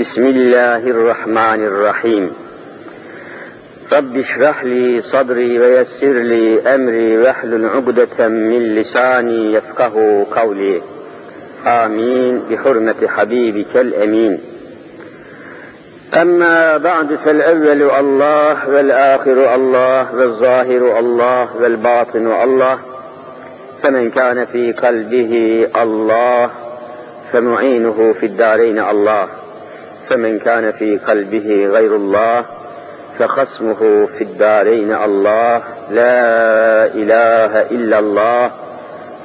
بسم الله الرحمن الرحيم. رب اشرح لي صدري ويسر لي أمري واحلل عقدة من لساني يفقه قولي. آمين. بحرمة حبيبك الأمين. أما بعد فالأول الله والآخر الله والظاهر الله والباطن الله. فمن كان في قلبه الله فمعينه في الدارين الله. فمن كان في قلبه غير الله فخصمه في الدارين الله لا إله إلا الله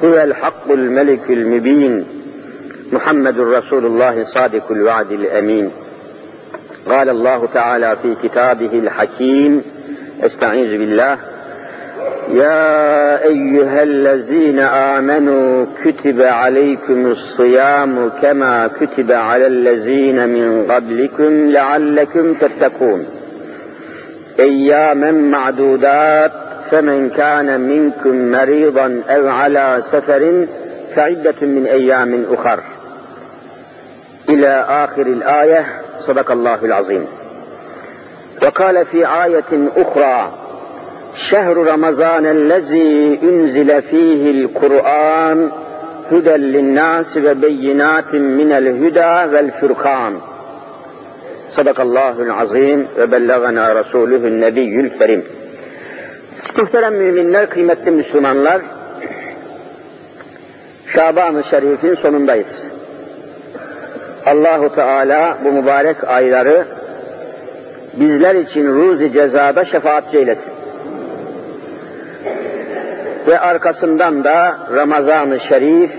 هو الحق الملك المبين محمد رسول الله صادق الوعد الأمين. قال الله تعالى في كتابه الحكيم استعيذ بالله يا أيها الذين آمنوا كتب عليكم الصيام كما كتب على الذين من قبلكم لعلكم تتقون. أياما معدودات فمن كان منكم مريضا أو على سفر فعدة من أيام أخر. إلى آخر الآية صدق الله العظيم. وقال في آية أخرى şehru ramazan ellezî unzile fîhil Kur'an hüden linnâs ve beyinatin minel hüda vel furkan. Sadakallahul azim ve bellagana rasuluhun nebiyyül kerim. Muhterem müminler, kıymetli Müslümanlar, Şaban-ı Şerif'in sonundayız. Allahu Teala bu mübarek ayları bizler için ruzi cezada şefaatçi eylesin. Ve arkasından da Ramazan-ı Şerif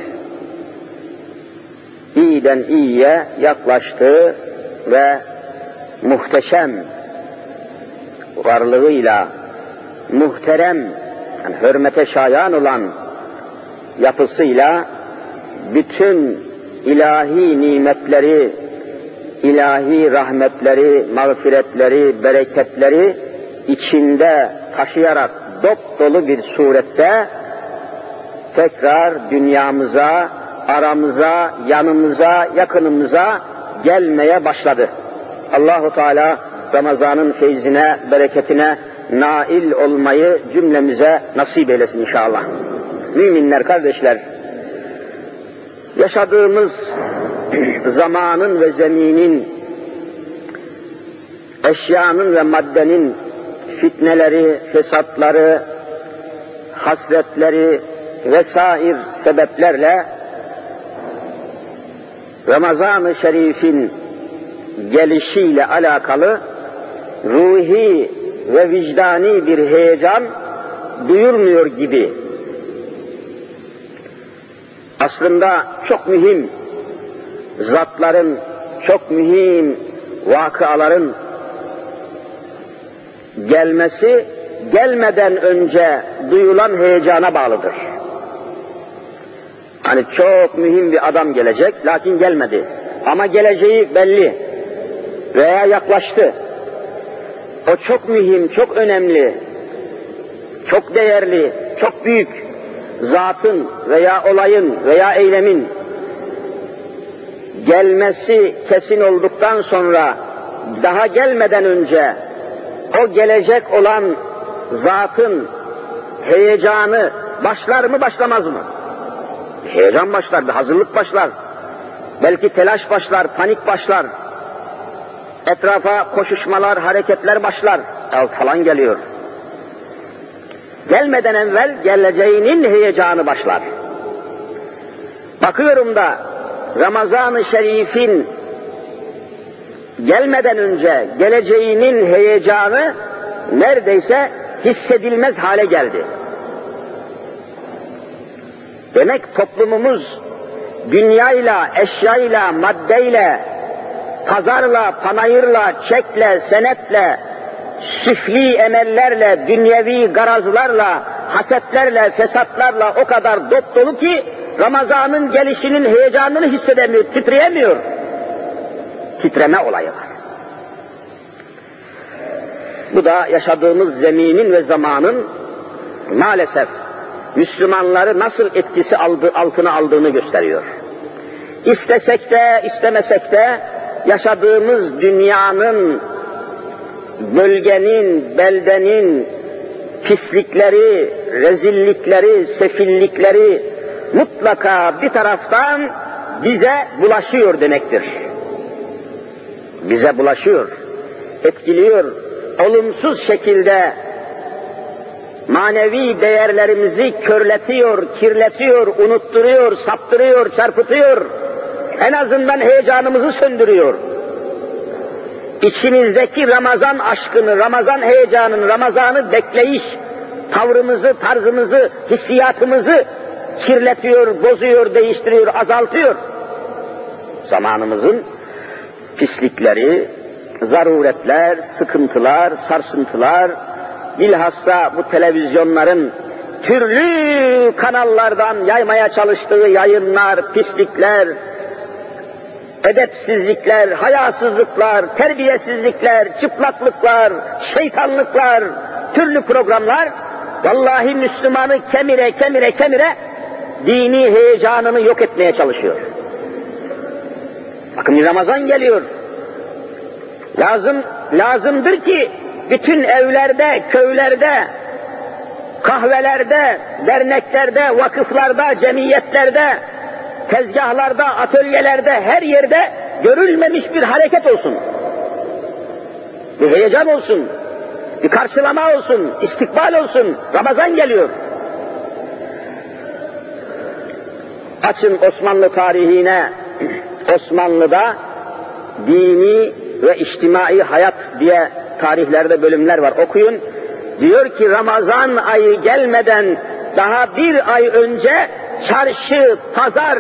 iyiden iyiye yaklaştı ve muhteşem varlığıyla muhterem, yani hürmete şayan olan yapısıyla bütün ilahi nimetleri, ilahi rahmetleri, mağfiretleri, bereketleri içinde taşıyarak dop dolu bir surette tekrar dünyamıza, aramıza, yanımıza, yakınımıza gelmeye başladı. Allahu Teala Ramazan'ın feyzine, bereketine nail olmayı cümlemize nasip eylesin inşallah. Müminler, kardeşler, yaşadığımız zamanın ve zeminin, eşyanın ve maddenin fitneleri, fesatları, hasretleri vesair sebeplerle Ramazan-ı Şerif'in gelişiyle alakalı ruhi ve vicdani bir heyecan duyulmuyor gibi. Aslında çok mühim zatların, çok mühim vakıaların gelmesi gelmeden önce duyulan heyecana bağlıdır. Hani çok mühim bir adam gelecek lakin gelmedi. Ama geleceği belli veya yaklaştı. O çok mühim, çok önemli, çok değerli, çok büyük zatın veya olayın veya eylemin gelmesi kesin olduktan sonra daha gelmeden önce o gelecek olan zatın heyecanı başlar mı başlamaz mı? Heyecan başlar, bir hazırlık başlar. Belki telaş başlar, panik başlar. Etrafa koşuşmalar, hareketler başlar. El falan geliyor. Gelmeden evvel geleceğinin heyecanı başlar. Bakıyorum da Ramazan-ı Şerif'in gelmeden önce geleceğinin heyecanı neredeyse hissedilmez hale geldi. Demek toplumumuz dünyayla, eşyayla, maddeyle pazarla, panayırla, çekle, senetle, süfli emellerle, dünyevi garazlarla, hasetlerle, fesatlarla o kadar dop dolu ki Ramazan'ın gelişinin heyecanını hissedemiyor, titreyemiyor. Titreme olayı var. Bu da yaşadığımız zeminin ve zamanın maalesef Müslümanları nasıl etkisi aldı, altına aldığını gösteriyor. İstesek de istemesek de yaşadığımız dünyanın, bölgenin, beldenin pislikleri, rezillikleri, sefillikleri mutlaka bir taraftan bize bulaşıyor demektir. Bize bulaşıyor, etkiliyor, olumsuz şekilde manevi değerlerimizi körletiyor, kirletiyor, unutturuyor, saptırıyor, çarpıtıyor. En azından heyecanımızı söndürüyor. İçimizdeki Ramazan aşkını, Ramazan heyecanını, Ramazan'ı bekleyiş, tavrımızı, tarzımızı, hissiyatımızı kirletiyor, bozuyor, değiştiriyor, azaltıyor. Zamanımızın pislikleri, zaruretler, sıkıntılar, sarsıntılar, bilhassa bu televizyonların türlü kanallardan yaymaya çalıştığı yayınlar, pislikler, edepsizlikler, hayasızlıklar, terbiyesizlikler, çıplaklıklar, şeytanlıklar, türlü programlar, vallahi Müslümanı kemire kemire kemire dini heyecanını yok etmeye çalışıyor. Bakın Ramazan geliyor. Lazım, lazımdır ki bütün evlerde, köylerde, kahvelerde, derneklerde, vakıflarda, cemiyetlerde, tezgahlarda, atölyelerde, her yerde görülmemiş bir hareket olsun. Bir heyecan olsun, bir karşılama olsun, istikbal olsun. Ramazan geliyor. Açın Osmanlı tarihine, Osmanlı'da dini ve içtimai hayat diye tarihlerde bölümler var. Okuyun. Diyor ki Ramazan ayı gelmeden daha bir ay önce çarşı, pazar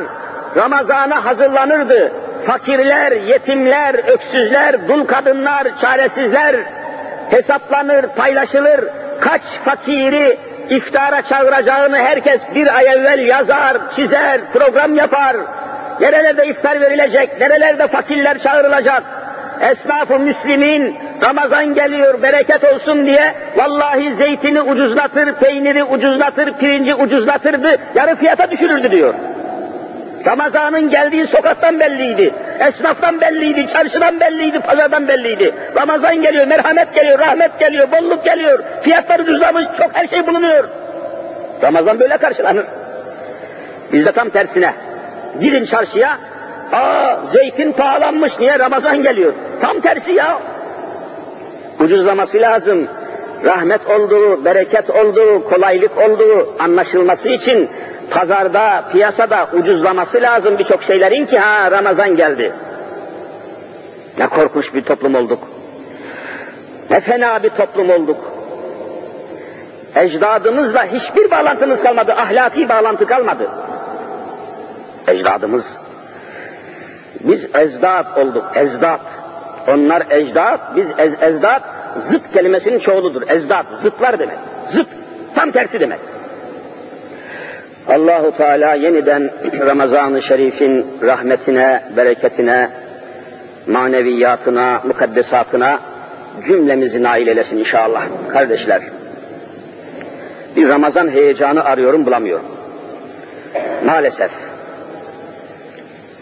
Ramazan'a hazırlanırdı. Fakirler, yetimler, öksüzler, dul kadınlar, çaresizler hesaplanır, paylaşılır. Kaç fakiri iftara çağıracağını herkes bir ay evvel yazar, çizer, program yapar. Nerelerde iftar verilecek, nerelerde fakirler çağrılacak. Esnaf-ı Müslim'in Ramazan geliyor bereket olsun diye vallahi zeytini ucuzlatır, peyniri ucuzlatır, pirinci ucuzlatırdı, yarı fiyata düşürürdü diyor. Ramazan'ın geldiği sokaktan belliydi, esnaftan belliydi, çarşıdan belliydi, pazardan belliydi. Ramazan geliyor, merhamet geliyor, rahmet geliyor, bolluk geliyor, fiyatlar ucuzlamış, çok her şey bulunuyor. Ramazan böyle karşılanır. Bizde tam tersine. Gidin çarşıya, aa zeytin pahalanmış, niye Ramazan geliyor? Tam tersi ya. Ucuzlaması lazım. Rahmet olduğu, bereket olduğu, kolaylık olduğu anlaşılması için pazarda, piyasada ucuzlaması lazım birçok şeylerin ki ha Ramazan geldi. Ne korkunç bir toplum olduk. Ne fena bir toplum olduk. Ecdadımızla hiçbir bağlantımız kalmadı, ahlaki bağlantı kalmadı. Ecdadımız. Biz ezdat olduk, ezdat. Onlar ecdat, biz ez, ezdat, zıt kelimesinin çoğuludur. Ezdat, zıtlar demek. Zıt, tam tersi demek. Allahu Teala yeniden Ramazan-ı Şerif'in rahmetine, bereketine, maneviyatına, mukaddesatına cümlemizi nail eylesin inşallah. Kardeşler, bir Ramazan heyecanı arıyorum bulamıyorum. Maalesef.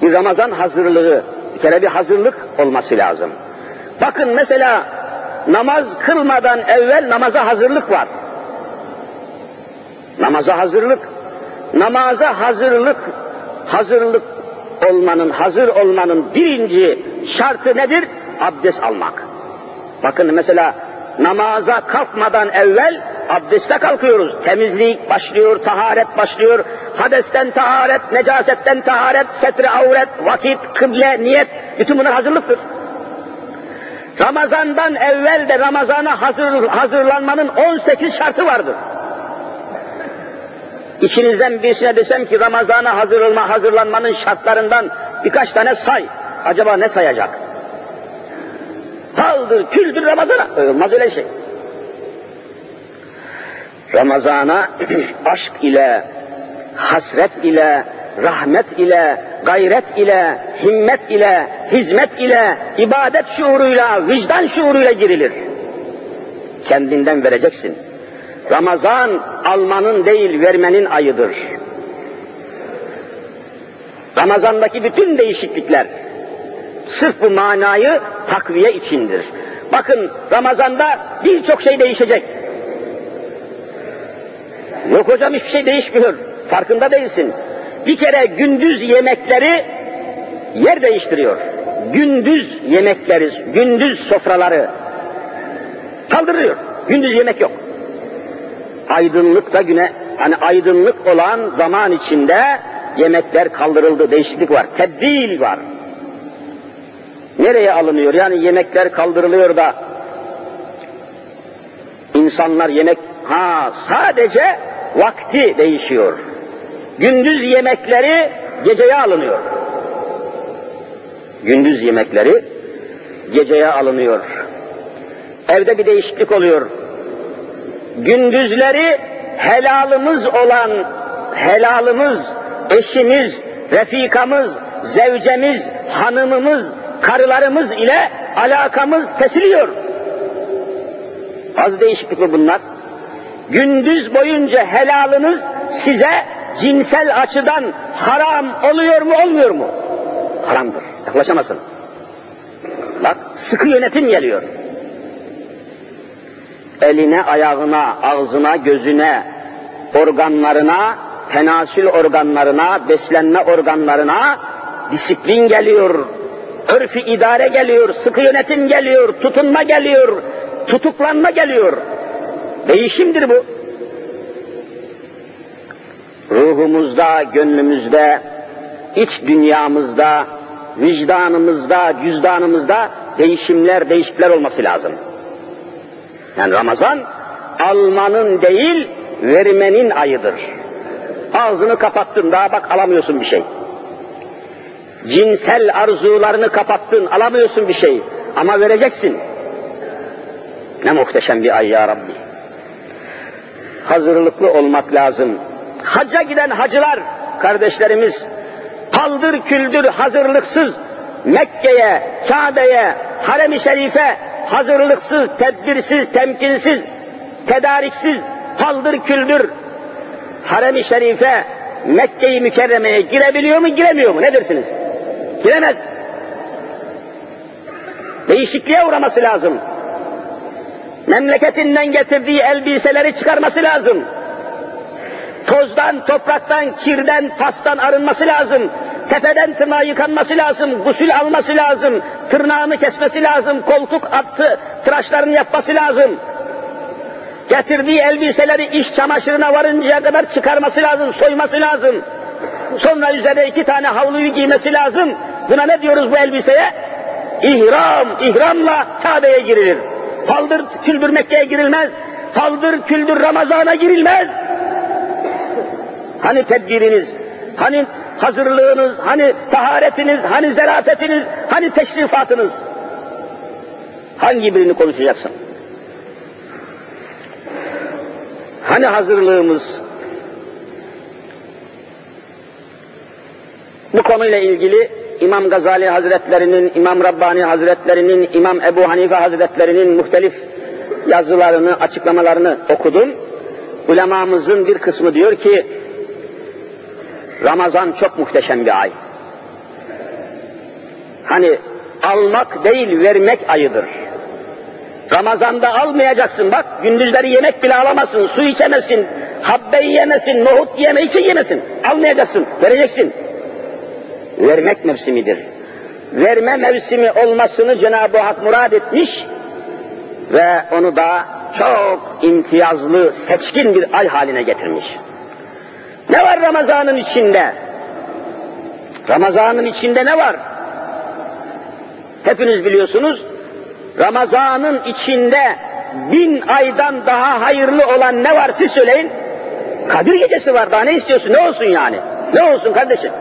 Bir Ramazan hazırlığı, bir kere bir hazırlık olması lazım. Bakın mesela namaz kılmadan evvel namaza hazırlık var. Namaza hazırlık, namaza hazırlık, hazırlık olmanın, hazır olmanın birinci şartı nedir? Abdest almak. Bakın mesela namaza kalkmadan evvel abdeste kalkıyoruz. Temizlik başlıyor, taharet başlıyor. Hadesten taharet, necasetten taharet, setre avret, vakit, kıble, niyet, bütün bunlar hazırlıktır. Ramazandan evvel de Ramazan'a hazır, hazırlanmanın 18 şartı vardır. İçinizden birisine desem ki Ramazan'a hazırlanma, hazırlanmanın şartlarından birkaç tane say. Acaba ne sayacak? Paldır, küldür Ramazan'a. Olmaz öyle şey. Ramazana aşk ile, hasret ile, rahmet ile, gayret ile, himmet ile, hizmet ile, ibadet şuuruyla, vicdan şuuruyla girilir. Kendinden vereceksin. Ramazan almanın değil vermenin ayıdır. Ramazandaki bütün değişiklikler sırf bu manayı takviye içindir. Bakın Ramazanda birçok şey değişecek. Yok hocam hiçbir şey değişmiyor. Farkında değilsin. Bir kere gündüz yemekleri yer değiştiriyor. Gündüz yemekleri, gündüz sofraları kaldırıyor. Gündüz yemek yok. Aydınlık da güne, hani aydınlık olan zaman içinde yemekler kaldırıldı, değişiklik var, tebdil var. Nereye alınıyor? Yani yemekler kaldırılıyor da insanlar yemek, ha sadece vakti değişiyor. Gündüz yemekleri geceye alınıyor. Gündüz yemekleri geceye alınıyor. Evde bir değişiklik oluyor. Gündüzleri helalımız olan helalımız, eşimiz, refikamız, zevcemiz, hanımımız, karılarımız ile alakamız kesiliyor. Az değişiklik mi bunlar? Gündüz boyunca helalınız size cinsel açıdan haram oluyor mu olmuyor mu? Haramdır. Yaklaşamazsın. Bak sıkı yönetim geliyor. Eline, ayağına, ağzına, gözüne, organlarına, tenasül organlarına, beslenme organlarına disiplin geliyor, örfi idare geliyor, sıkı yönetim geliyor, tutunma geliyor, tutuklanma geliyor. Değişimdir bu. Ruhumuzda, gönlümüzde, iç dünyamızda, vicdanımızda, cüzdanımızda değişimler, değişiklikler olması lazım. Yani Ramazan almanın değil, vermenin ayıdır. Ağzını kapattın, daha bak alamıyorsun bir şey. Cinsel arzularını kapattın, alamıyorsun bir şey. Ama vereceksin. Ne muhteşem bir ay ya Rabbi. Hazırlıklı olmak lazım. Hacca giden hacılar, kardeşlerimiz, paldır küldür hazırlıksız Mekke'ye, Kabe'ye, Harem-i Şerif'e hazırlıksız, tedbirsiz, temkinsiz, tedariksiz, paldır küldür Harem-i Şerif'e, Mekke-i Mükerreme'ye girebiliyor mu, giremiyor mu? Ne dersiniz? Giremez. Değişikliğe uğraması lazım. Memleketinden getirdiği elbiseleri çıkarması lazım. Tozdan, topraktan, kirden, pastan arınması lazım. Tepeden tırnağa yıkanması lazım, gusül alması lazım, tırnağını kesmesi lazım, koltuk attı, tıraşlarını yapması lazım. Getirdiği elbiseleri iş çamaşırına varıncaya kadar çıkarması lazım, soyması lazım. Sonra üzerine iki tane havluyu giymesi lazım. Buna ne diyoruz bu elbiseye? İhram, ihramla Kabe'ye girilir. Paldır küldür Mekke'ye girilmez. Paldır küldür Ramazan'a girilmez. Hani tedbiriniz, hani hazırlığınız, hani taharetiniz, hani zerafetiniz, hani teşrifatınız? Hangi birini konuşacaksın? Hani hazırlığımız? Bu konuyla ilgili İmam Gazali Hazretlerinin, İmam Rabbani Hazretlerinin, İmam Ebu Hanife Hazretlerinin muhtelif yazılarını, açıklamalarını okudum. Ulemamızın bir kısmı diyor ki, Ramazan çok muhteşem bir ay. Hani almak değil vermek ayıdır. Ramazanda almayacaksın bak, gündüzleri yemek bile alamazsın, su içemezsin, habbe yiyemezsin, nohut yeme, hiç yiyemezsin. Almayacaksın, vereceksin. Vermek mevsimidir. Verme mevsimi olmasını Cenab-ı Hak murad etmiş ve onu da çok imtiyazlı, seçkin bir ay haline getirmiş. Ne var Ramazan'ın içinde? Ramazan'ın içinde ne var? Hepiniz biliyorsunuz, Ramazan'ın içinde bin aydan daha hayırlı olan ne var siz söyleyin? Kadir gecesi var daha ne istiyorsun? Ne olsun yani? Ne olsun kardeşim?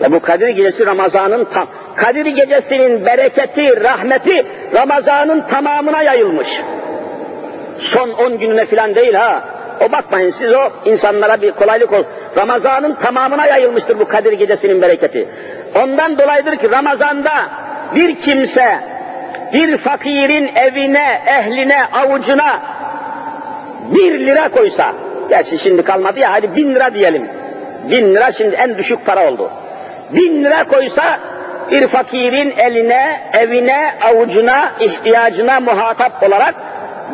Ve bu Kadir gecesi Ramazan'ın tam, Kadir gecesinin bereketi, rahmeti Ramazan'ın tamamına yayılmış. Son on gününe filan değil ha. O bakmayın siz o insanlara bir kolaylık ol. Ramazan'ın tamamına yayılmıştır bu Kadir gecesinin bereketi. Ondan dolayıdır ki Ramazan'da bir kimse bir fakirin evine, ehline, avucuna bir lira koysa, gerçi şimdi kalmadı ya hadi bin lira diyelim. Bin lira şimdi en düşük para oldu. Bin lira koysa bir fakirin eline, evine, avucuna, ihtiyacına muhatap olarak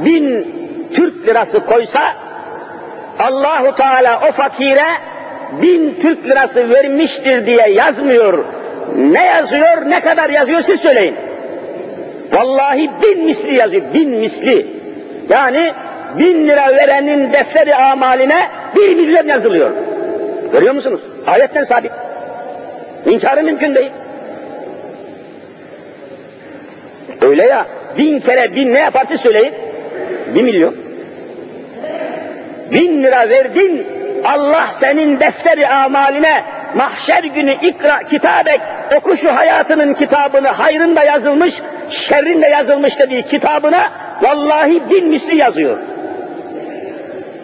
bin Türk lirası koysa Allahu Teala o fakire bin Türk lirası vermiştir diye yazmıyor. Ne yazıyor, ne kadar yazıyor siz söyleyin. Vallahi bin misli yazıyor, bin misli. Yani bin lira verenin defteri amaline bir milyon yazılıyor. Görüyor musunuz? Ayetten sabit. İnkarı mümkün değil. Öyle ya, bin kere bin ne yaparsa söyleyin, bir milyon. Bin lira verdin, Allah senin defteri amaline mahşer günü ikra kitabek, oku şu hayatının kitabını, hayrın da yazılmış, şerrin de yazılmış dediği kitabına vallahi bin misli yazıyor.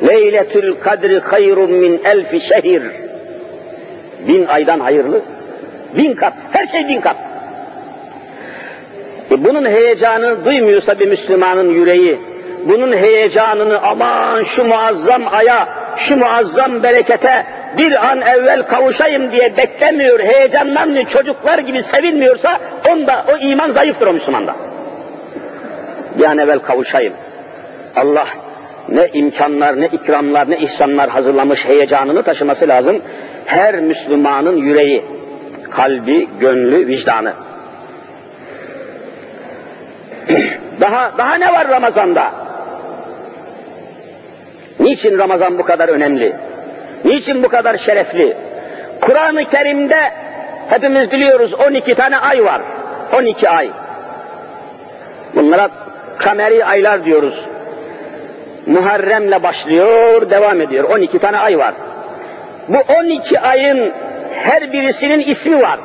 Leyletül kadri hayrun min elfi şehir. Bin aydan hayırlı. Bin kat. Her şey bin kat. E bunun heyecanını duymuyorsa bir Müslümanın yüreği, bunun heyecanını aman şu muazzam aya, şu muazzam berekete bir an evvel kavuşayım diye beklemiyor, heyecanlanmıyor, çocuklar gibi sevinmiyorsa onda o iman zayıftır o Müslümanda. Bir an evvel kavuşayım. Allah ne imkanlar, ne ikramlar, ne ihsanlar hazırlamış heyecanını taşıması lazım. Her Müslümanın yüreği, kalbi, gönlü, vicdanı. daha daha ne var Ramazan'da? Niçin Ramazan bu kadar önemli? Niçin bu kadar şerefli? Kur'an-ı Kerim'de hepimiz biliyoruz 12 tane ay var. 12 ay. Bunlara kameri aylar diyoruz. Muharrem'le başlıyor, devam ediyor. 12 tane ay var. Bu 12 ayın her birisinin ismi var.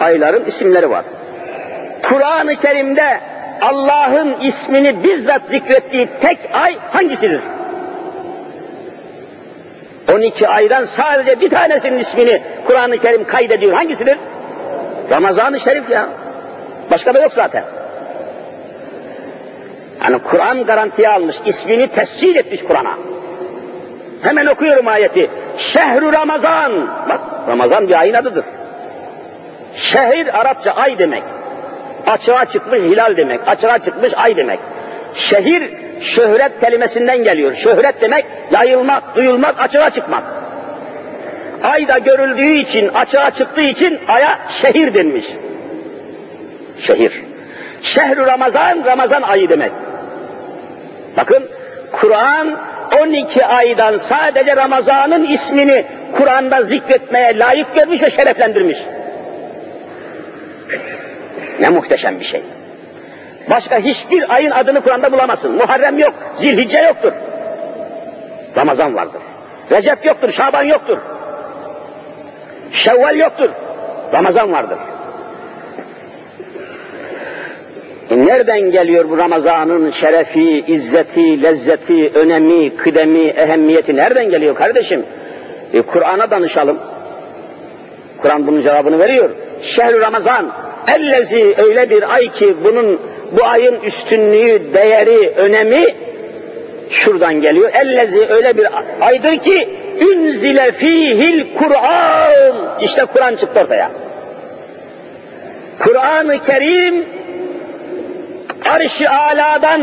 Ayların isimleri var. Kur'an-ı Kerim'de Allah'ın ismini bizzat zikrettiği tek ay hangisidir? 12 aydan sadece bir tanesinin ismini Kur'an-ı Kerim kaydediyor. Hangisidir? Ramazan-ı Şerif ya. Başka da yok zaten. Yani Kur'an garantiye almış, ismini tescil etmiş Kur'an'a. Hemen okuyorum ayeti. Şehru Ramazan. Bak Ramazan bir ayın adıdır. Şehir Arapça ay demek. Açığa çıkmış hilal demek. Açığa çıkmış ay demek. Şehir şöhret kelimesinden geliyor. Şöhret demek yayılmak, duyulmak, açığa çıkmak. Ay da görüldüğü için, açığa çıktığı için aya şehir denmiş. Şehir. Şehru Ramazan, Ramazan ayı demek. Bakın Kur'an 12 aydan sadece Ramazan'ın ismini Kur'an'da zikretmeye layık görmüş ve şereflendirmiş. Ne muhteşem bir şey. Başka hiçbir ayın adını Kur'an'da bulamazsın. Muharrem yok, Zilhicce yoktur. Ramazan vardır. Recep yoktur, Şaban yoktur. Şevval yoktur. Ramazan vardır. E nereden geliyor bu Ramazan'ın şerefi, izzeti, lezzeti, önemi, kıdemi, ehemmiyeti nereden geliyor kardeşim? E, Kur'an'a danışalım. Kur'an bunun cevabını veriyor. Şehr Ramazan, ellezi öyle bir ay ki bunun bu ayın üstünlüğü, değeri, önemi şuradan geliyor. Ellezi öyle bir aydır ki ünzile fihil Kur'an. İşte Kur'an çıktı ortaya. Kur'an-ı Kerim arş-ı aladan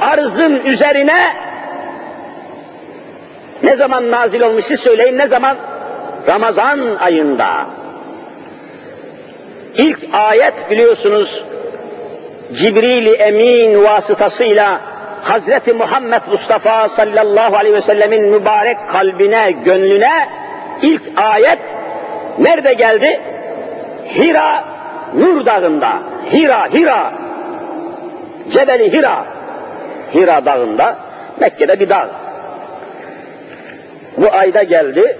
arzın üzerine ne zaman nazil olmuş siz söyleyin ne zaman? Ramazan ayında. İlk ayet biliyorsunuz Cibril-i Emin vasıtasıyla Hazreti Muhammed Mustafa sallallahu aleyhi ve sellemin mübarek kalbine, gönlüne ilk ayet nerede geldi? Hira Nur Dağı'nda. Hira, Hira. Cebeli Hira. Hira Dağı'nda, Mekke'de bir dağ. Bu ayda geldi.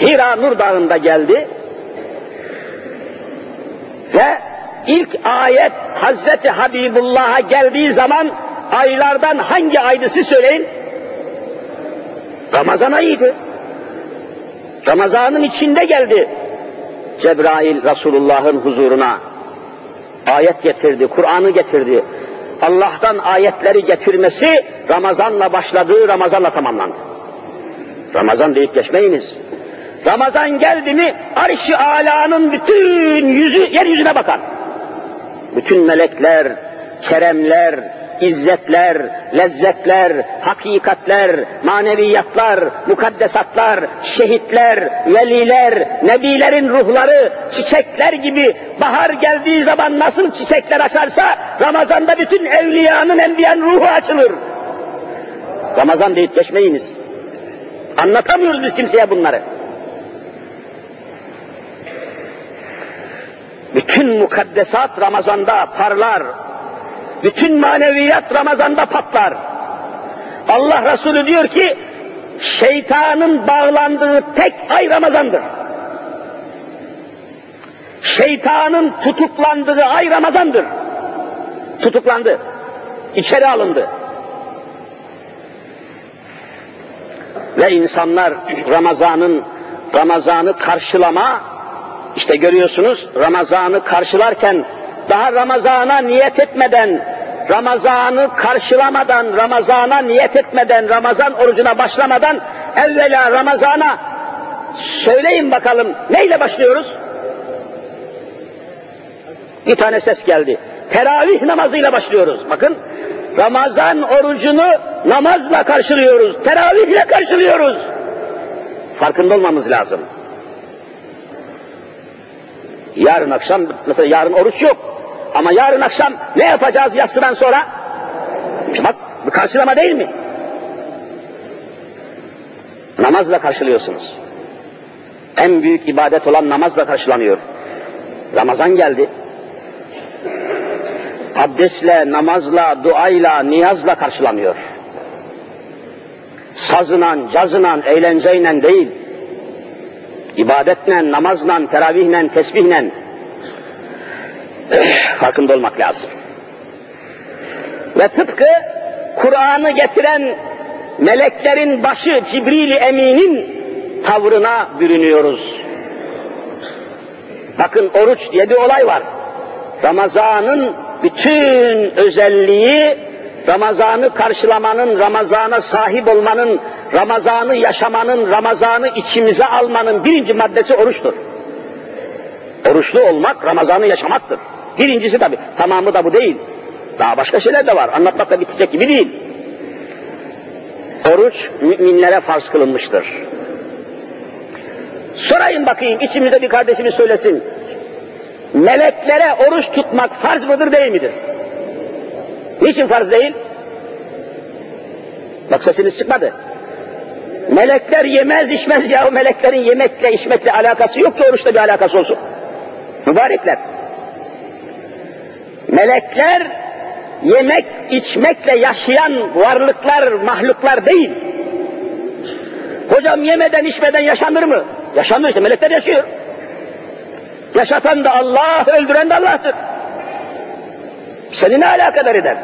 Hira Nur Dağı'nda geldi. Ve ilk ayet Hazreti Habibullah'a geldiği zaman aylardan hangi aydı söyleyin? Ramazan ayıydı. Ramazanın içinde geldi. Cebrail Resulullah'ın huzuruna ayet getirdi, Kur'an'ı getirdi. Allah'tan ayetleri getirmesi Ramazan'la başladığı Ramazan'la tamamlandı. Ramazan deyip geçmeyiniz. Ramazan geldi mi arş-ı alanın bütün yüzü yeryüzüne bakar. Bütün melekler, keremler, izzetler, lezzetler, hakikatler, maneviyatlar, mukaddesatlar, şehitler, veliler, nebilerin ruhları çiçekler gibi bahar geldiği zaman nasıl çiçekler açarsa Ramazan'da bütün evliyanın, enbiyanın ruhu açılır. Ramazan deyip geçmeyiniz. Anlatamıyoruz biz kimseye bunları. Bütün mukaddesat Ramazan'da parlar. Bütün maneviyat Ramazan'da patlar. Allah Resulü diyor ki, şeytanın bağlandığı tek ay Ramazan'dır. Şeytanın tutuklandığı ay Ramazan'dır. Tutuklandı. İçeri alındı. Ve insanlar Ramazan'ın Ramazan'ı karşılama işte görüyorsunuz Ramazan'ı karşılarken daha Ramazan'a niyet etmeden, Ramazan'ı karşılamadan, Ramazan'a niyet etmeden, Ramazan orucuna başlamadan evvela Ramazan'a söyleyin bakalım neyle başlıyoruz? Bir tane ses geldi. Teravih namazıyla başlıyoruz. Bakın Ramazan orucunu namazla karşılıyoruz. Teravihle karşılıyoruz. Farkında olmamız lazım. Yarın akşam, mesela yarın oruç yok. Ama yarın akşam ne yapacağız yatsıdan sonra? Bak, bu karşılama değil mi? Namazla karşılıyorsunuz. En büyük ibadet olan namazla karşılanıyor. Ramazan geldi. Abdestle, namazla, duayla, niyazla karşılanıyor. Sazınan, cazınan, eğlenceyle değil ibadetle, namazla, teravihle, tesbihle farkında olmak lazım. Ve tıpkı Kur'an'ı getiren meleklerin başı Cibril-i Emin'in tavrına bürünüyoruz. Bakın oruç diye bir olay var. Ramazan'ın bütün özelliği Ramazan'ı karşılamanın, Ramazan'a sahip olmanın, Ramazan'ı yaşamanın, Ramazan'ı içimize almanın birinci maddesi oruçtur. Oruçlu olmak Ramazan'ı yaşamaktır. Birincisi tabi, tamamı da bu değil. Daha başka şeyler de var, anlatmakla bitecek gibi değil. Oruç müminlere farz kılınmıştır. Sorayım bakayım, içimizde bir kardeşimiz söylesin. Meleklere oruç tutmak farz mıdır değil midir? Niçin farz değil? Bak sesiniz çıkmadı. Melekler yemez içmez ya. Meleklerin yemekle içmekle alakası yok ki oruçla bir alakası olsun. Mübarekler. Melekler yemek içmekle yaşayan varlıklar, mahluklar değil. Hocam yemeden içmeden yaşanır mı? Yaşanır işte, melekler yaşıyor. Yaşatan da Allah, öldüren de Allah'tır. Seni ne alakadar eder?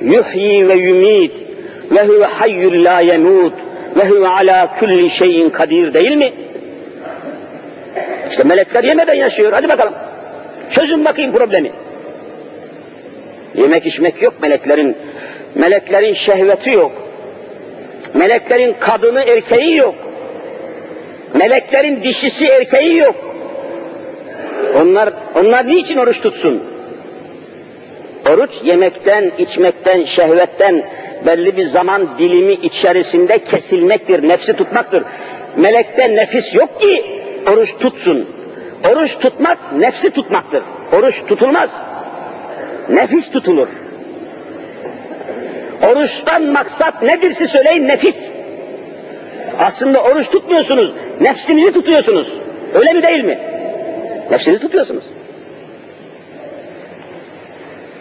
Yuhyi ve yumit ve huve hayyul la yemut ve huve ala kulli şeyin kadir değil mi? İşte melekler yemeden yaşıyor. Hadi bakalım. Çözün bakayım problemi. Yemek içmek yok meleklerin. Meleklerin şehveti yok. Meleklerin kadını erkeği yok. Meleklerin dişisi erkeği yok. Onlar onlar niçin oruç tutsun? Oruç yemekten, içmekten, şehvetten belli bir zaman dilimi içerisinde kesilmektir, nefsi tutmaktır. Melekte nefis yok ki oruç tutsun. Oruç tutmak nefsi tutmaktır. Oruç tutulmaz. Nefis tutulur. Oruçtan maksat nedir siz söyleyin nefis. Aslında oruç tutmuyorsunuz, nefsinizi tutuyorsunuz. Öyle mi değil mi? Nefsinizi tutuyorsunuz.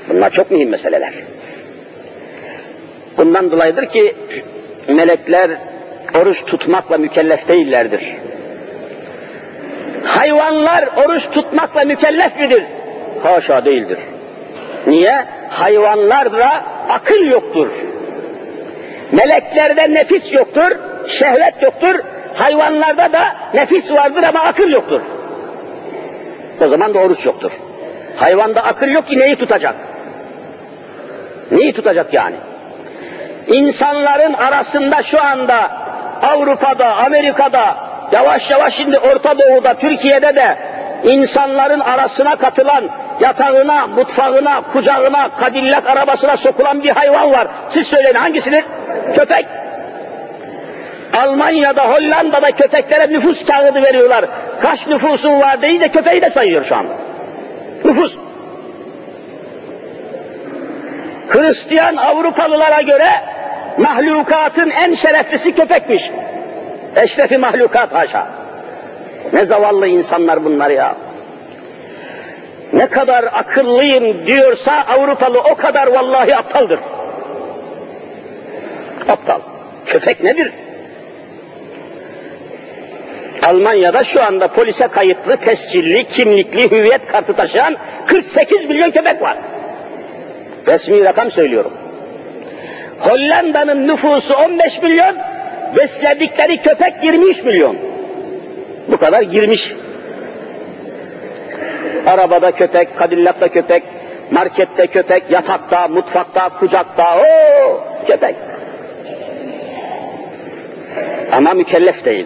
Bunlar çok mühim meseleler. Bundan dolayıdır ki melekler oruç tutmakla mükellef değillerdir. Hayvanlar oruç tutmakla mükellef midir? Haşa değildir. Niye? Hayvanlarda akıl yoktur. Meleklerde nefis yoktur, şehvet yoktur. Hayvanlarda da nefis vardır ama akıl yoktur. O zaman da oruç yoktur. Hayvanda akıl yok ki neyi tutacak? Neyi tutacak yani? İnsanların arasında şu anda Avrupa'da, Amerika'da, yavaş yavaş şimdi Orta Doğu'da, Türkiye'de de insanların arasına katılan, yatağına, mutfağına, kucağına, kadillak arabasına sokulan bir hayvan var. Siz söyleyin hangisidir? Köpek. Almanya'da, Hollanda'da köpeklere nüfus kağıdı veriyorlar. Kaç nüfusun var deyince köpeği de sayıyor şu an. Nüfus. Hristiyan Avrupalılara göre mahlukatın en şereflisi köpekmiş. Eşrefi mahlukat haşa. Ne zavallı insanlar bunlar ya. Ne kadar akıllıyım diyorsa Avrupalı o kadar vallahi aptaldır. Aptal. Köpek nedir? Almanya'da şu anda polise kayıtlı, tescilli, kimlikli, hüviyet kartı taşıyan 48 milyon köpek var. Resmi rakam söylüyorum. Hollanda'nın nüfusu 15 milyon, besledikleri köpek 23 milyon. Bu kadar girmiş. Arabada köpek, kadillakta köpek, markette köpek, yatakta, mutfakta, kucakta, o köpek. Ama mükellef değil.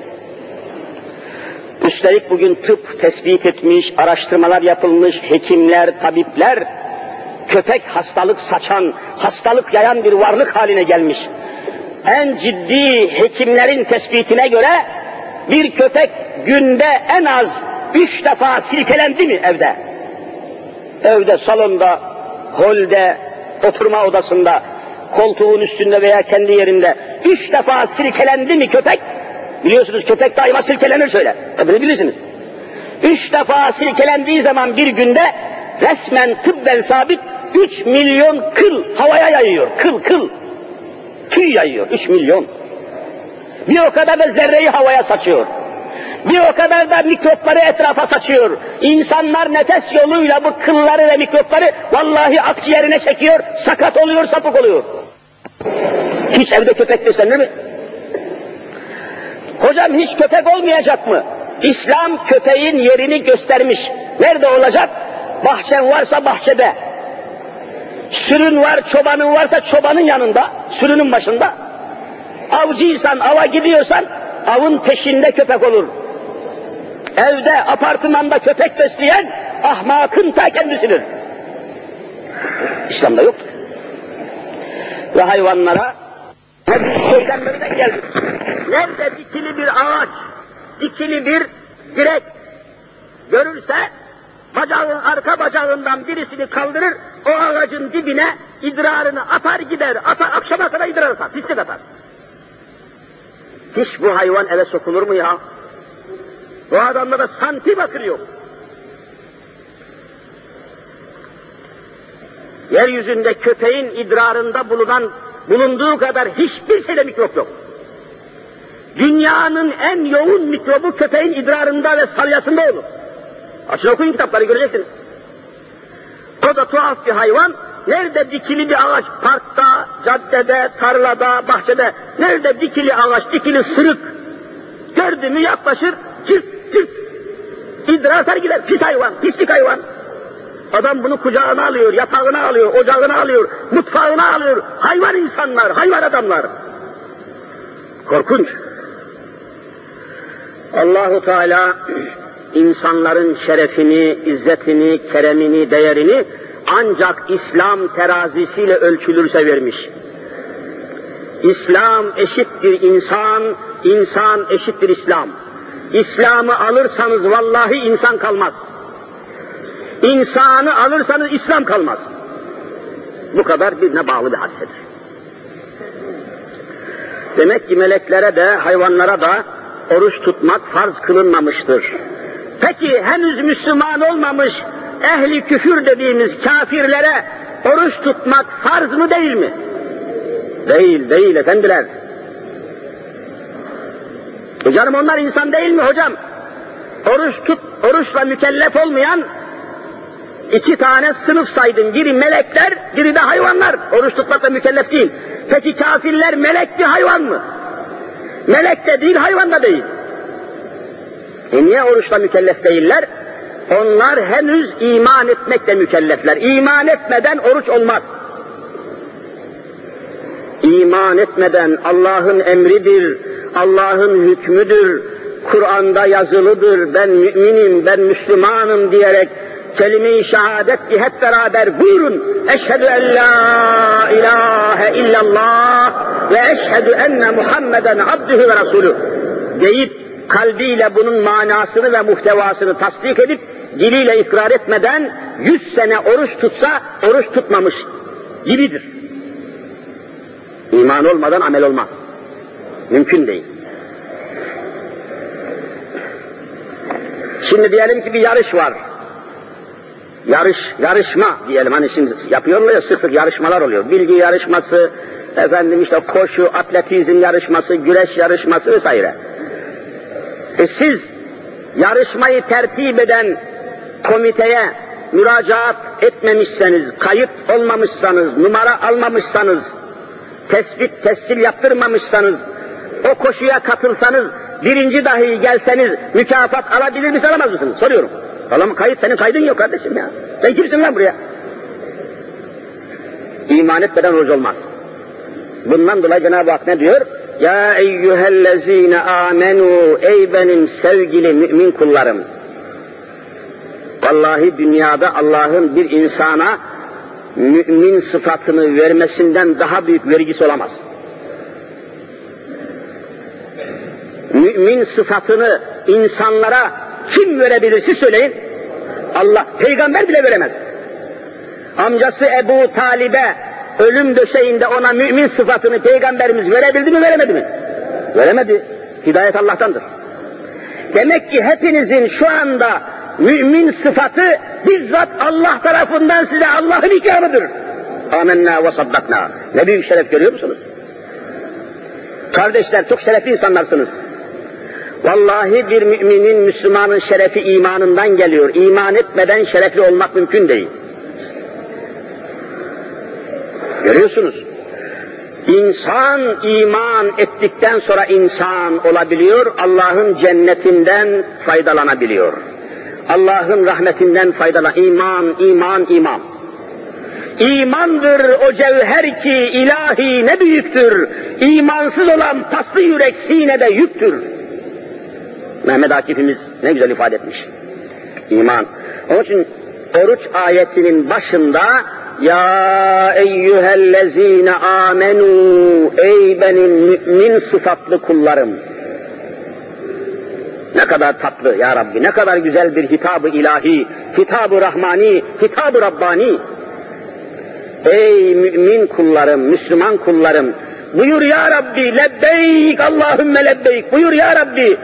Üstelik bugün tıp tespit etmiş, araştırmalar yapılmış, hekimler, tabipler, köpek hastalık saçan, hastalık yayan bir varlık haline gelmiş. En ciddi hekimlerin tespitine göre bir köpek günde en az üç defa silkelendi mi evde? Evde, salonda, holde, oturma odasında, koltuğun üstünde veya kendi yerinde üç defa silkelendi mi köpek? Biliyorsunuz köpek daima silkelenir şöyle. E bunu bilirsiniz. Üç defa silkelendiği zaman bir günde resmen tıbben sabit üç milyon kıl havaya yayıyor. Kıl kıl. Tüy yayıyor. Üç milyon. Bir o kadar da zerreyi havaya saçıyor. Bir o kadar da mikropları etrafa saçıyor. İnsanlar nefes yoluyla bu kılları ve mikropları vallahi akciğerine çekiyor, sakat oluyor, sapık oluyor. Hiç evde köpek beslenir mi? Hocam hiç köpek olmayacak mı? İslam köpeğin yerini göstermiş. Nerede olacak? Bahçen varsa bahçede. Sürün var, çobanın varsa çobanın yanında, sürünün başında. Avcıysan, ava gidiyorsan, avın peşinde köpek olur. Evde, apartmanda köpek besleyen, ahmakın ta kendisidir. İslam'da yoktur. Ve hayvanlara peygamberden geldi. Nerede dikili bir ağaç, dikili bir direk görürse bacağın arka bacağından birisini kaldırır, o ağacın dibine idrarını atar gider, atar, akşama kadar idrar atar, pislik atar. Hiç bu hayvan eve sokulur mu ya? Bu adamlara santim akıl yok. Yeryüzünde köpeğin idrarında bulunan, bulunduğu kadar hiçbir şeyde mikrop yok. Dünyanın en yoğun mikrobu köpeğin idrarında ve salyasında olur. Açın okuyun kitapları göreceksiniz. O da tuhaf bir hayvan. Nerede dikili bir ağaç, parkta, caddede, tarlada, bahçede, nerede dikili ağaç, dikili sırık, gördü mü yaklaşır, çırt çırt, idrar atar gider, pis hayvan, pislik hayvan. Adam bunu kucağına alıyor, yatağına alıyor, ocağına alıyor, mutfağına alıyor. Hayvan insanlar, hayvan adamlar. Korkunç. Allahu Teala insanların şerefini, izzetini, keremini, değerini ancak İslam terazisiyle ölçülürse vermiş. İslam eşittir insan, insan eşittir İslam. İslam'ı alırsanız vallahi insan kalmaz. İnsanı alırsanız İslam kalmaz. Bu kadar birine bağlı bir hadisedir. Demek ki meleklere de hayvanlara da oruç tutmak farz kılınmamıştır. Peki henüz Müslüman olmamış ehli küfür dediğimiz kafirlere oruç tutmak farz mı değil mi? Değil, değil efendiler. E canım onlar insan değil mi hocam? Oruç tut, oruçla mükellef olmayan iki tane sınıf saydım. Biri melekler, biri de hayvanlar. Oruç tutmakla mükellef değil. Peki kafirler melek mi hayvan mı? Melek de değil, hayvan da değil. E niye oruçla mükellef değiller? Onlar henüz iman etmekle mükellefler. İman etmeden oruç olmaz. İman etmeden Allah'ın emridir, Allah'ın hükmüdür, Kur'an'da yazılıdır, ben müminim, ben Müslümanım diyerek kelime-i şehadet hep beraber buyurun. Eşhedü en la ilahe illallah ve eşhedü enne Muhammeden abdühü ve rasulü deyip kalbiyle bunun manasını ve muhtevasını tasdik edip diliyle ikrar etmeden yüz sene oruç tutsa oruç tutmamış gibidir. İman olmadan amel olmaz. Mümkün değil. Şimdi diyelim ki bir yarış var. Yarış, yarışma diyelim hani şimdi yapıyorlar ya sık sık yarışmalar oluyor. Bilgi yarışması, efendim işte koşu, atletizm yarışması, güreş yarışması vesaire. E siz yarışmayı tertip eden komiteye müracaat etmemişseniz, kayıt olmamışsanız, numara almamışsanız, tespit, tescil yaptırmamışsanız, o koşuya katılsanız, birinci dahi gelseniz mükafat alabilir misiniz, alamaz mısınız? Soruyorum. Alam kayıt, senin kaydın yok kardeşim ya. Sen kimsin lan buraya? İman etmeden oruç olmaz. Bundan dolayı Cenab-ı Hak ne diyor? Ya eyyühellezine amenu ey benim sevgili mümin kullarım. Vallahi dünyada Allah'ın bir insana mümin sıfatını vermesinden daha büyük vergisi olamaz. Mümin sıfatını insanlara kim verebilir siz söyleyin? Allah, peygamber bile veremez. Amcası Ebu Talib'e ölüm döşeğinde ona mümin sıfatını peygamberimiz verebildi mi veremedi mi? Veremedi. Hidayet Allah'tandır. Demek ki hepinizin şu anda mümin sıfatı bizzat Allah tarafından size Allah'ın ikramıdır. Amenna ve saddakna. Ne büyük şeref görüyor musunuz? Kardeşler çok şerefli insanlarsınız. Vallahi bir müminin, Müslümanın şerefi imanından geliyor. İman etmeden şerefli olmak mümkün değil. Görüyorsunuz. İnsan iman ettikten sonra insan olabiliyor, Allah'ın cennetinden faydalanabiliyor. Allah'ın rahmetinden faydalan, iman, iman, iman. İmandır o cevher ki ilahi ne büyüktür. İmansız olan paslı yürek sinede yüktür. Mehmet Akif'imiz ne güzel ifade etmiş. İman. Onun için oruç ayetinin başında ya eyyühellezine amenu ey benim mümin sıfatlı kullarım. Ne kadar tatlı ya Rabbi, ne kadar güzel bir hitabı ilahi, hitabı rahmani, hitabı rabbani. Ey mümin kullarım, Müslüman kullarım, buyur ya Rabbi, lebbeyk Allahümme lebbeyk, buyur ya Rabbi,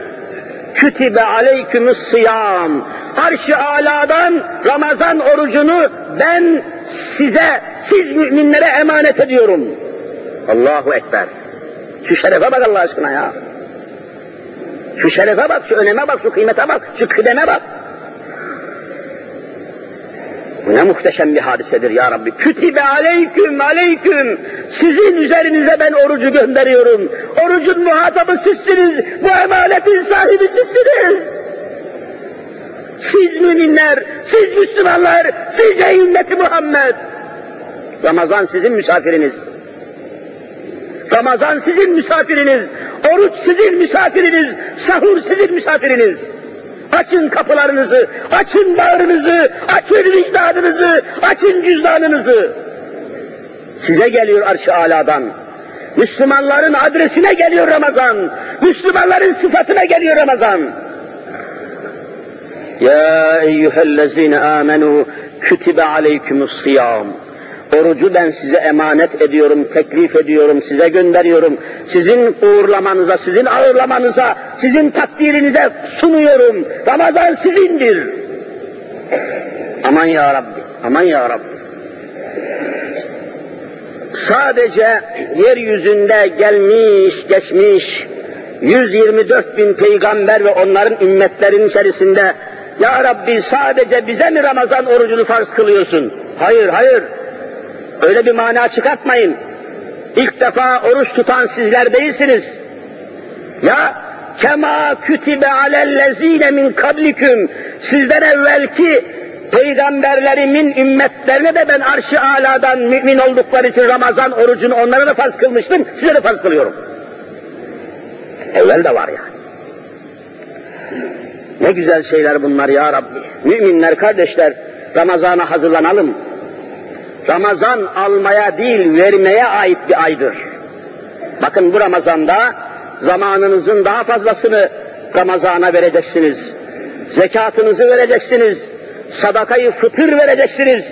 kütibe aleykümüs sıyam, arş-ı aladan Ramazan orucunu ben size, siz müminlere emanet ediyorum. Allahu Ekber. Şu şerefe bak Allah aşkına ya. Şu şerefe bak, şu öneme bak, şu kıymete bak, şu kıdeme bak. Bu ne muhteşem bir hadisedir ya Rabbi. Kütibe aleyküm aleyküm. Sizin üzerinize ben orucu gönderiyorum. Orucun muhatabı sizsiniz. Bu emanetin sahibi sizsiniz. Siz müminler, siz Müslümanlar, siz ey ümmeti Muhammed. Ramazan sizin misafiriniz. Ramazan sizin misafiriniz. Oruç sizin misafiriniz. Sahur sizin misafiriniz. Açın kapılarınızı, açın bağrınızı, açın vicdanınızı, açın cüzdanınızı. Size geliyor arş-ı aladan. Müslümanların adresine geliyor Ramazan. Müslümanların sıfatına geliyor Ramazan. Ya eyyühellezine amenu kütibe aleykümüs siyam. Orucu ben size emanet ediyorum, teklif ediyorum, size gönderiyorum. Sizin uğurlamanıza, sizin ağırlamanıza, sizin takdirinize sunuyorum. Ramazan sizindir. Aman ya Rabbi, aman ya Rabbi. Sadece yeryüzünde gelmiş, geçmiş 124 bin peygamber ve onların ümmetlerin içerisinde Ya Rabbi sadece bize mi Ramazan orucunu farz kılıyorsun? Hayır, hayır. Öyle bir mana çıkartmayın. İlk defa oruç tutan sizler değilsiniz. Ya kema kütibe alellezine min kablikum sizden evvelki peygamberlerimin ümmetlerine de ben arş-ı aladan mümin oldukları için Ramazan orucunu onlara da farz kılmıştım, size de farz kılıyorum. Evvel de var yani. Ne güzel şeyler bunlar ya Rabbi. Müminler, kardeşler, Ramazan'a hazırlanalım. Ramazan almaya değil, vermeye ait bir aydır. Bakın bu Ramazan'da zamanınızın daha fazlasını Ramazan'a vereceksiniz. Zekatınızı vereceksiniz. Sadakayı fıtır vereceksiniz.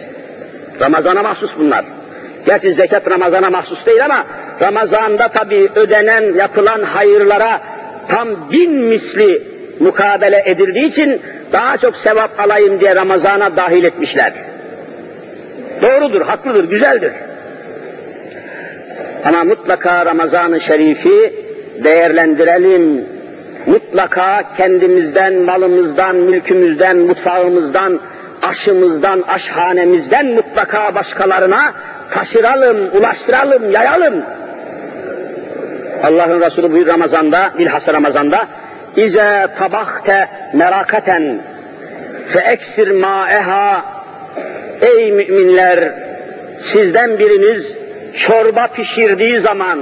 Ramazan'a mahsus bunlar. Gerçi zekat Ramazan'a mahsus değil ama Ramazan'da tabi ödenen, yapılan hayırlara tam bin misli mukabele edildiği için daha çok sevap alayım diye Ramazan'a dahil etmişler. Doğrudur, haklıdır, güzeldir. Ama mutlaka Ramazan-ı Şerif'i değerlendirelim. Mutlaka kendimizden, malımızdan, mülkümüzden, mutfağımızdan, aşımızdan, aşhanemizden mutlaka başkalarına taşıralım, ulaştıralım, yayalım. Allah'ın Resulü buyur Ramazan'da, bilhassa Ramazan'da İze tabakte merakaten fe eksir ma'eha Ey müminler sizden biriniz çorba pişirdiği zaman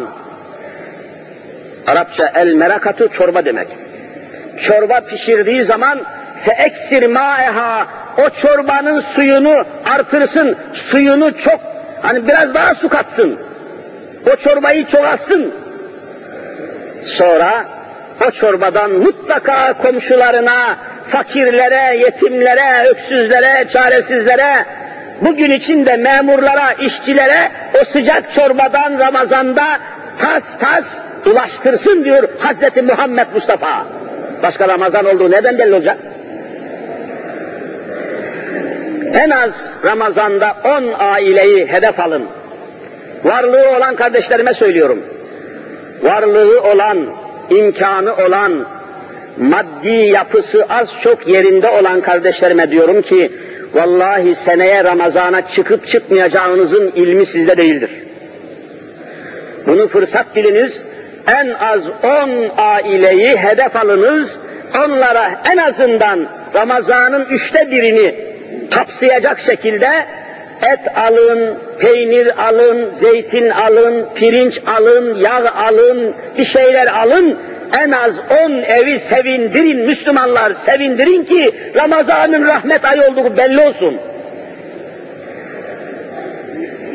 Arapça el merakatı çorba demek. Çorba pişirdiği zaman fe eksir ma'eha o çorbanın suyunu artırsın, suyunu çok hani biraz daha su katsın. O çorbayı çoğalsın. Sonra o çorbadan mutlaka komşularına, fakirlere, yetimlere, öksüzlere, çaresizlere, bugün içinde memurlara, işçilere o sıcak çorbadan Ramazan'da tas tas ulaştırsın diyor Hazreti Muhammed Mustafa. Başka Ramazan olduğu neden belli olacak? En az Ramazan'da on aileyi hedef alın. Varlığı olan kardeşlerime söylüyorum. Varlığı olan, imkanı olan, maddi yapısı az çok yerinde olan kardeşlerime diyorum ki, vallahi seneye Ramazan'a çıkıp çıkmayacağınızın ilmi sizde değildir. Bunu fırsat biliniz, en az on aileyi hedef alınız, onlara en azından Ramazan'ın üçte birini kapsayacak şekilde et alın, peynir alın, zeytin alın, pirinç alın, yağ alın, bir şeyler alın. En az on evi sevindirin Müslümanlar, sevindirin ki Ramazan'ın rahmet ayı olduğu belli olsun.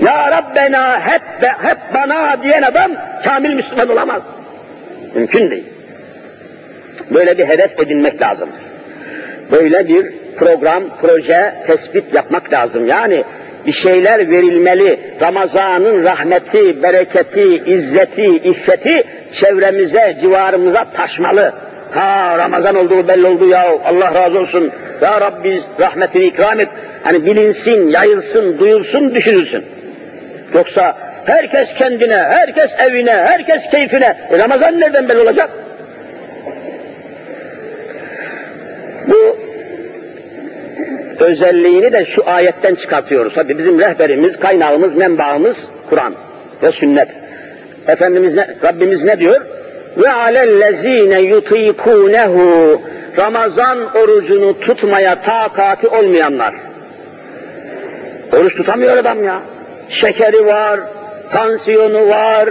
Ya Rabbena hep, hep bana diyen adam kamil Müslüman olamaz. Mümkün değil. Böyle bir hedef edinmek lazım. Böyle bir program, proje, tespit yapmak lazım. Yani bir şeyler verilmeli. Ramazan'ın rahmeti, bereketi, izzeti, iffeti çevremize, civarımıza taşmalı. Ha Ramazan olduğu belli oldu ya Allah razı olsun. Ya Rabbi rahmetini ikram et. Hani bilinsin, yayılsın, duyulsun, düşünülsün. Yoksa herkes kendine, herkes evine, herkes keyfine. E Ramazan nereden belli olacak? Bu özelliğini de şu ayetten çıkartıyoruz. Hadi bizim rehberimiz, kaynağımız, menbaımız Kur'an ve sünnet. Efendimiz ne, Rabbimiz ne diyor? Ve alellezine yutikunehu Ramazan orucunu tutmaya takati olmayanlar. Oruç tutamıyor adam ya. Şekeri var, tansiyonu var,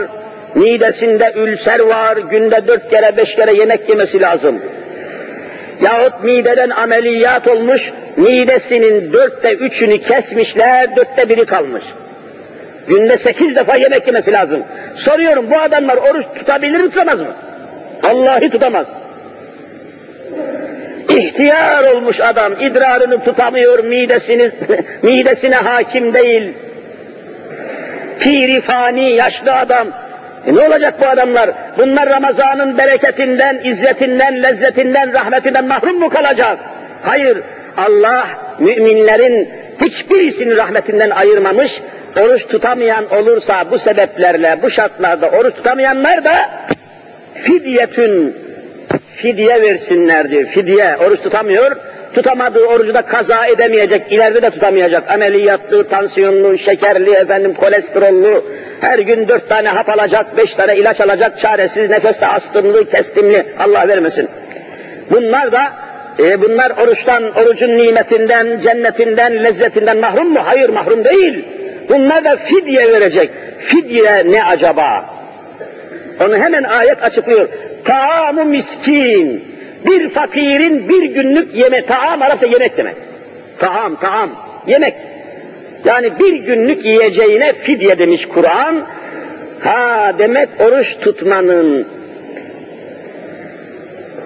midesinde ülser var, günde dört kere beş kere yemek yemesi lazım. Yahut mideden ameliyat olmuş, midesinin dörtte üçünü kesmişler, dörtte biri kalmış. Günde sekiz defa yemek yemesi lazım. Soruyorum bu adamlar oruç tutabilir mi tutamaz mı? Vallahi tutamaz. İhtiyar olmuş adam, idrarını tutamıyor, midesini, midesine hakim değil. Piri fani, yaşlı adam. E ne olacak bu adamlar? Bunlar Ramazan'ın bereketinden, izzetinden, lezzetinden, rahmetinden mahrum mu kalacak? Hayır, Allah müminlerin hiçbirisini rahmetinden ayırmamış, oruç tutamayan olursa bu sebeplerle, bu şartlarda oruç tutamayanlar da fidyetün, fidye versinler diyor. Fidye, oruç tutamıyor, tutamadığı orucu da kaza edemeyecek, ileride de tutamayacak. Ameliyatlı, tansiyonlu, şekerli, efendim kolesterollu, her gün dört tane hap alacak, beş tane ilaç alacak, çaresiz, nefeste astımlı, kestimli, Allah vermesin. Bunlar da, e, bunlar oruçtan, orucun nimetinden, cennetinden, lezzetinden mahrum mu? Hayır mahrum değil. Bunlar da fidye verecek. Fidye ne acaba? Onu hemen ayet açıklıyor. Taamu miskin. Bir fakirin bir günlük yeme, taam Arapça yemek demek. Taam, taam, yemek. Yani bir günlük yiyeceğine fidye demiş Kur'an. Ha demek oruç tutmanın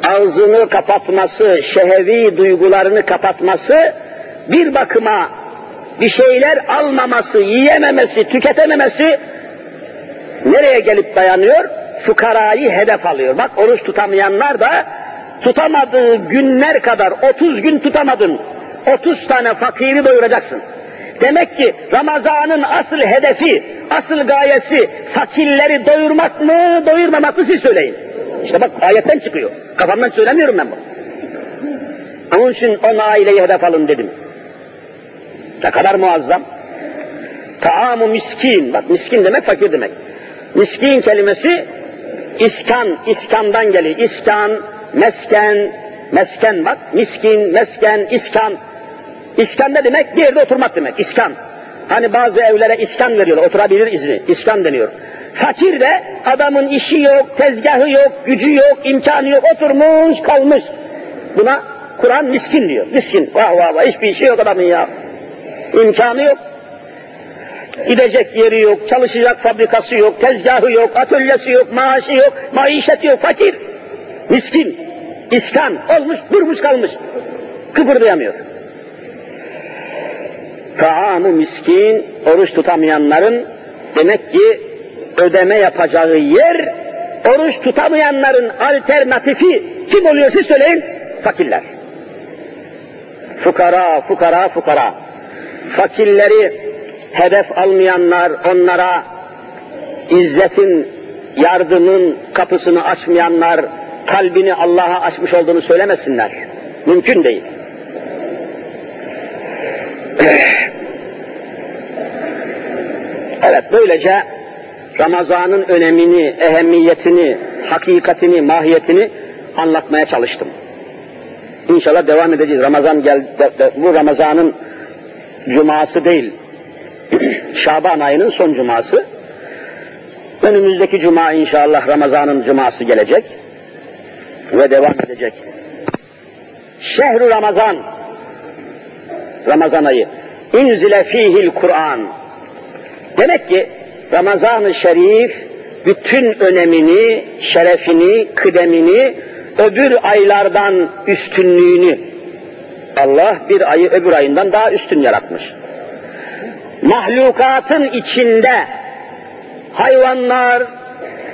ağzını kapatması, şehevi duygularını kapatması bir bakıma bir şeyler almaması, yiyememesi, tüketememesi nereye gelip dayanıyor? Fukarayı hedef alıyor. Bak oruç tutamayanlar da tutamadığı günler kadar 30 gün tutamadın. 30 tane fakiri doyuracaksın. Demek ki Ramazan'ın asıl hedefi, asıl gayesi fakirleri doyurmak mı, doyurmamak mı siz söyleyin. İşte bak ayetten çıkıyor. Kafamdan söylemiyorum ben bu. Onun için on aileyi hedef alın dedim. Ne kadar muazzam. Taamu miskin, bak miskin demek fakir demek. Miskin kelimesi iskan, iskandan geliyor. İskan, mesken, mesken bak, miskin, mesken, iskan. İskan ne demek? Bir yerde oturmak demek, iskan. Hani bazı evlere iskan veriyorlar, oturabilir izni, iskan deniyor. Fakir de adamın işi yok, tezgahı yok, gücü yok, imkanı yok, oturmuş kalmış. Buna Kur'an miskin diyor, miskin. Vah vah vah, hiçbir işi yok adamın ya. İmkanı yok. Gidecek yeri yok, çalışacak fabrikası yok, tezgahı yok, atölyesi yok, maaşı yok, maişeti yok, fakir. Miskin, iskan olmuş, durmuş kalmış. Kıpırdayamıyor. Taamu miskin, oruç tutamayanların demek ki ödeme yapacağı yer, oruç tutamayanların alternatifi kim oluyor siz söyleyin? Fakirler. Fukara, fukara, fukara. Fakirleri hedef almayanlar, onlara izzetin, yardımın kapısını açmayanlar, kalbini Allah'a açmış olduğunu söylemesinler. Mümkün değil. Böylece Ramazan'ın önemini, ehemmiyetini, hakikatini, mahiyetini anlatmaya çalıştım. İnşallah devam edeceğiz. Ramazan gel, bu Ramazan'ın cuması değil, Şaban ayının son cuması. Önümüzdeki cuma inşallah Ramazan'ın cuması gelecek ve devam edecek. Şehru Ramazan, Ramazan ayı, inzile fihil Kur'an. Demek ki Ramazan-ı Şerif bütün önemini, şerefini, kıdemini, öbür aylardan üstünlüğünü Allah bir ayı öbür ayından daha üstün yaratmış. Mahlukatın içinde hayvanlar,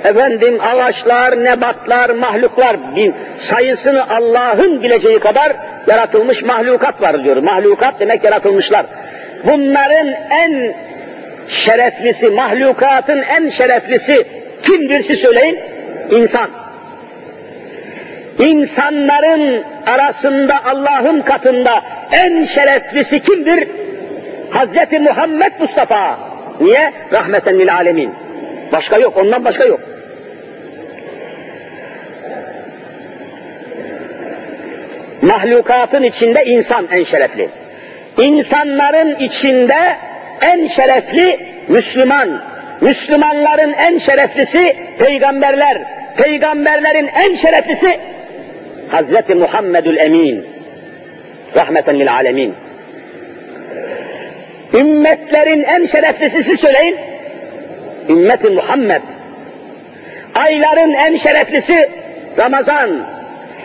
efendim ağaçlar, nebatlar, mahluklar bin, sayısını Allah'ın bileceği kadar yaratılmış mahlukat var diyor. Mahlukat demek yaratılmışlar. Bunların en şereflisi, mahlukatın en şereflisi kimdir siz söyleyin? İnsan. İnsanların arasında Allah'ın katında en şereflisi kimdir? Hazreti Muhammed Mustafa. Niye? Rahmeten lil alemin. Başka yok, ondan başka yok. Mahlukatın içinde insan en şerefli. İnsanların içinde en şerefli Müslüman. Müslümanların en şereflisi peygamberler. Peygamberlerin en şereflisi Hazreti Muhammedül Emin. Rahmeten lil alemin. Ümmetlerin en şereflisi siz söyleyin. Ümmeti Muhammed. Ayların en şereflisi Ramazan.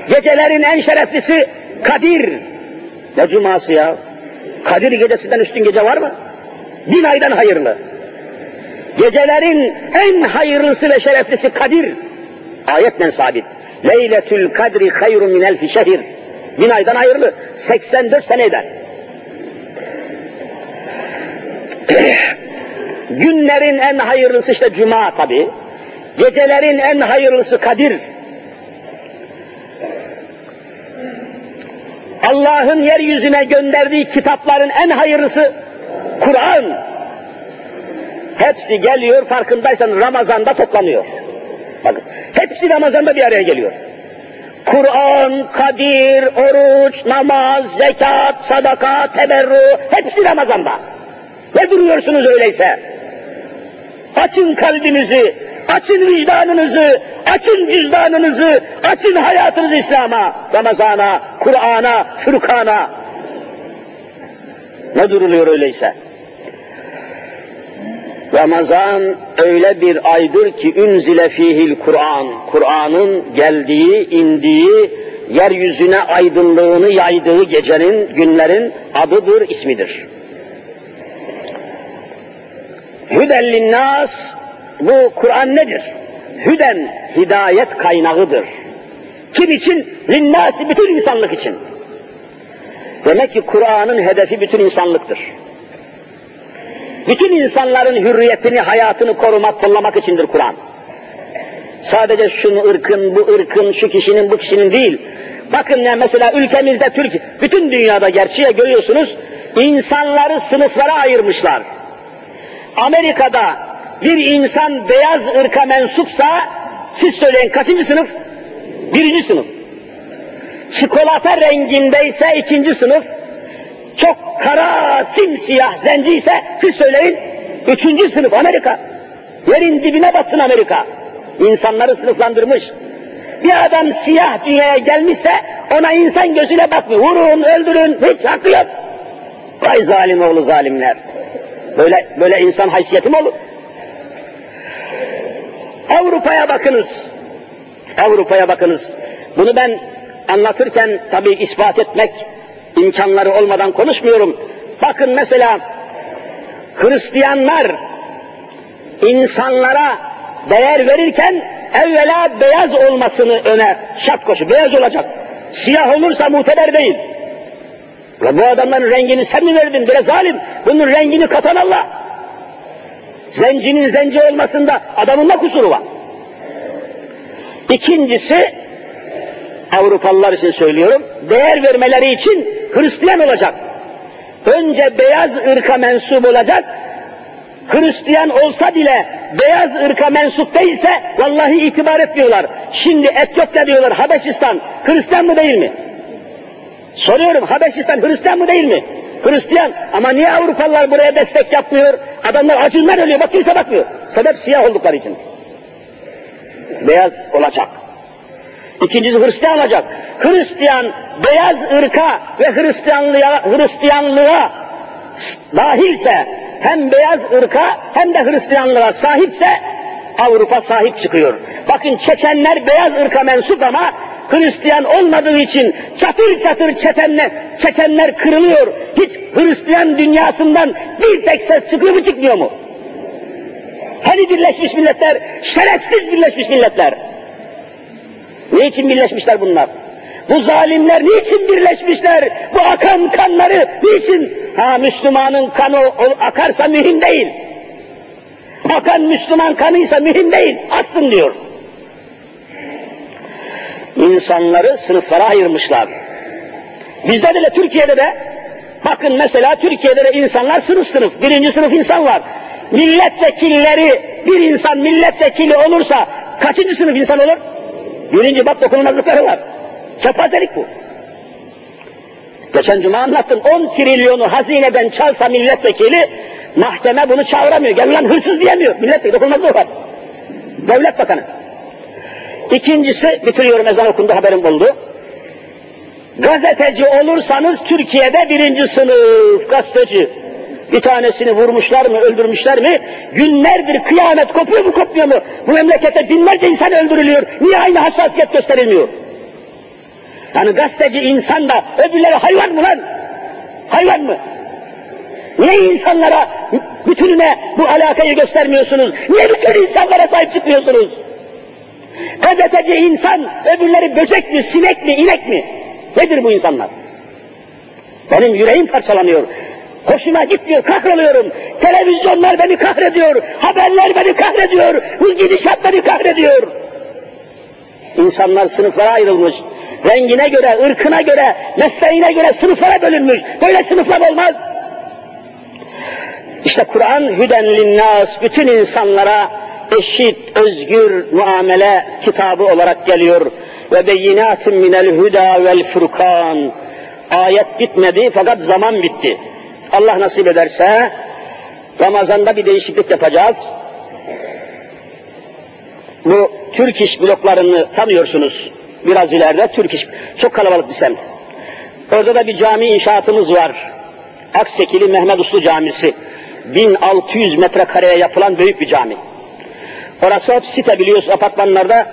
Gecelerin en şereflisi Kadir. Ne cuması ya? Kadir gecesinden üstün gece var mı? Bin aydan hayırlı. Gecelerin en hayırlısı ve şereflisi Kadir. Ayetle sabit. Leyletül kadri hayrun min elfi şehir. Bin aydan hayırlı. 84 sene eder. Günlerin en hayırlısı işte cuma tabi. Gecelerin en hayırlısı Kadir. Allah Allah'ın yeryüzüne gönderdiği kitapların en hayırlısı Kur'an. Hepsi geliyor farkındaysan Ramazan'da toplanıyor. Bakın hepsi Ramazan'da bir araya geliyor. Kur'an, Kadir, oruç, namaz, zekat, sadaka, teberru hepsi Ramazan'da. Ne duruyorsunuz öyleyse? Açın kalbinizi, açın vicdanınızı, açın cüzdanınızı, açın hayatınızı İslam'a, Ramazan'a, Kur'an'a, Furkan'a. Ne duruluyor öyleyse? Ramazan öyle bir aydır ki ünzile fihil Kur'an. Kur'an'ın geldiği, indiği, yeryüzüne aydınlığını yaydığı gecenin, günlerin adıdır, ismidir. Hüden linnas, bu Kur'an nedir? Hüden, hidayet kaynağıdır. Kim için? Linnasi, bütün insanlık için. Demek ki Kur'an'ın hedefi bütün insanlıktır. Bütün insanların hürriyetini, hayatını korumak, kollamak içindir Kur'an. Sadece şunu ırkın, bu ırkın, şu kişinin, bu kişinin değil. Bakın ya mesela ülkemizde Türk, bütün dünyada gerçeğe görüyorsunuz, insanları sınıflara ayırmışlar. Amerika'da bir insan beyaz ırka mensupsa, siz söyleyin kaçıncı sınıf? Birinci sınıf. Çikolata rengindeyse ikinci sınıf, çok kara, simsiyah zenci ise siz söyleyin, üçüncü sınıf Amerika. Yerin dibine batsın Amerika. İnsanları sınıflandırmış. Bir adam siyah dünyaya gelmişse ona insan gözüyle bakmıyor. Vurun, öldürün, hiç hakkı yok. Vay zalim oğlu zalimler. Böyle, böyle insan haysiyeti mi olur? Avrupa'ya bakınız. Avrupa'ya bakınız. Bunu ben anlatırken tabii ispat etmek imkanları olmadan konuşmuyorum. Bakın mesela Hristiyanlar insanlara değer verirken evvela beyaz olmasını öne şart koşu. Beyaz olacak. Siyah olursa muteber değil. Ve bu adamların rengini sen mi verdin? Böyle zalim. Bunun rengini katan Allah. Zencinin zenci olmasında adamın ne kusuru var? İkincisi, Avrupalılar için söylüyorum, değer vermeleri için Hristiyan olacak. Önce beyaz ırka mensup olacak, Hristiyan olsa bile beyaz ırka mensup değilse vallahi itibar etmiyorlar. Şimdi Etiyopya diyorlar Habeşistan, Hristiyan mı değil mi? Soruyorum Habeşistan Hristiyan mı değil mi? Hristiyan ama niye Avrupalılar buraya destek yapmıyor? Adamlar acından ölüyor, bak kimse bakmıyor. Sebep siyah oldukları için. Beyaz olacak. İkincisi Hristiyan olacak. Hristiyan beyaz ırka ve Hristiyanlığa, Hristiyanlığa dahilse hem beyaz ırka hem de Hristiyanlığa sahipse Avrupa sahip çıkıyor. Bakın Çeçenler beyaz ırka mensup ama Hristiyan olmadığı için çatır çatır çetenler, Çeçenler kırılıyor. Hiç Hristiyan dünyasından bir tek ses çıkıyor mu çıkmıyor mu? Hani Birleşmiş Milletler, şerefsiz Birleşmiş Milletler. Niçin birleşmişler bunlar? Bu zalimler niçin birleşmişler? Bu akan kanları niçin? Ha Müslümanın kanı akarsa mühim değil. Akan Müslüman kanıysa mühim değil. Aksın diyor. İnsanları sınıflara ayırmışlar. Bizde de Türkiye'de de bakın mesela Türkiye'de de insanlar sınıf sınıf. Birinci sınıf insan var. Milletvekilleri bir insan milletvekili olursa kaçıncı sınıf insan olur? Birinci bak dokunulmazlıkları var. Kepazelik bu. Geçen cuma anlattım. 10 trilyonu hazineden çalsa milletvekili mahkeme bunu çağıramıyor. Gel lan hırsız diyemiyor. Milletvekili dokunulmazlığı var. Devlet bakanı. İkincisi, bitiriyorum ezan okundu haberim oldu. Gazeteci olursanız Türkiye'de birinci sınıf gazeteci. Bir tanesini vurmuşlar mı, öldürmüşler mi? Günlerdir kıyamet kopuyor mu, kopmuyor mu? Bu memlekette binlerce insan öldürülüyor. Niye aynı hassasiyet gösterilmiyor? Yani gazeteci insan da öbürleri hayvan mı lan? Hayvan mı? Niye insanlara bütününe bu alakayı göstermiyorsunuz? Niye bütün insanlara sahip çıkmıyorsunuz? Gazeteci insan, öbürleri böcek mi, sinek mi, inek mi? Nedir bu insanlar? Benim yüreğim parçalanıyor. Hoşuma gitmiyor, kahroluyorum. Televizyonlar beni kahrediyor, haberler beni kahrediyor, bu gidişat beni kahrediyor. İnsanlar sınıflara ayrılmış. Rengine göre, ırkına göre, mesleğine göre sınıflara bölünmüş. Böyle sınıflar olmaz. İşte Kur'an hüden linnas, bütün insanlara eşit, özgür muamele kitabı olarak geliyor. Ve beyinatun minel huda vel furkan. Ayet bitmedi fakat zaman bitti. Allah nasip ederse Ramazan'da bir değişiklik yapacağız. Bu Türk iş bloklarını tanıyorsunuz. Biraz ileride Türk iş, çok kalabalık bir semt. Orada da bir cami inşaatımız var. Aksekili Mehmet Uslu Camisi. 1600 metrekareye yapılan büyük bir cami. Orası hep site biliyorsun apartmanlarda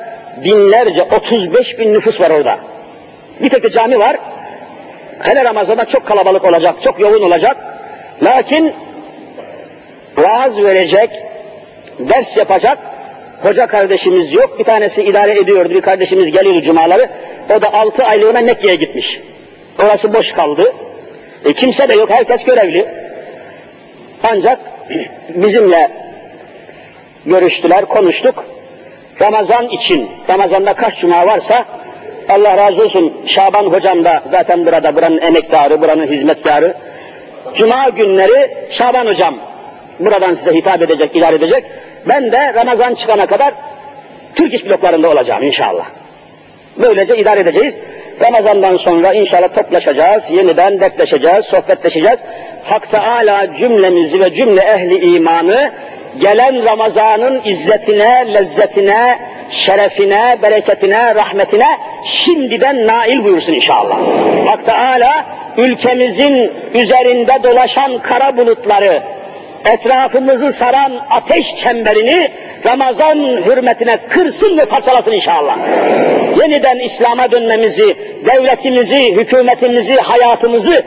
binlerce, 35 bin nüfus var orada. Bir tek de cami var. Hele Ramazan'da çok kalabalık olacak, çok yoğun olacak. Lakin vaaz verecek, ders yapacak hoca kardeşimiz yok. Bir tanesi idare ediyordu, bir kardeşimiz geliyordu cumaları. O da altı aylığına Mekke'ye gitmiş. Orası boş kaldı. E, kimse de yok, herkes görevli. Ancak bizimle görüştüler, konuştuk. Ramazan için, Ramazan'da kaç cuma varsa Allah razı olsun Şaban hocam da zaten burada buranın emektarı, buranın hizmetkarı. Cuma günleri Şaban hocam buradan size hitap edecek, idare edecek. Ben de Ramazan çıkana kadar Türk iş bloklarında olacağım inşallah. Böylece idare edeceğiz. Ramazan'dan sonra inşallah toplaşacağız, yeniden dertleşeceğiz, sohbetleşeceğiz. Hak Teala cümlemizi ve cümle ehli imanı gelen Ramazan'ın izzetine, lezzetine, şerefine, bereketine, rahmetine şimdiden nail buyursun inşallah. Hak Teala ülkemizin üzerinde dolaşan kara bulutları, etrafımızı saran ateş çemberini Ramazan hürmetine kırsın ve parçalasın inşallah. Yeniden İslam'a dönmemizi, devletimizi, hükümetimizi, hayatımızı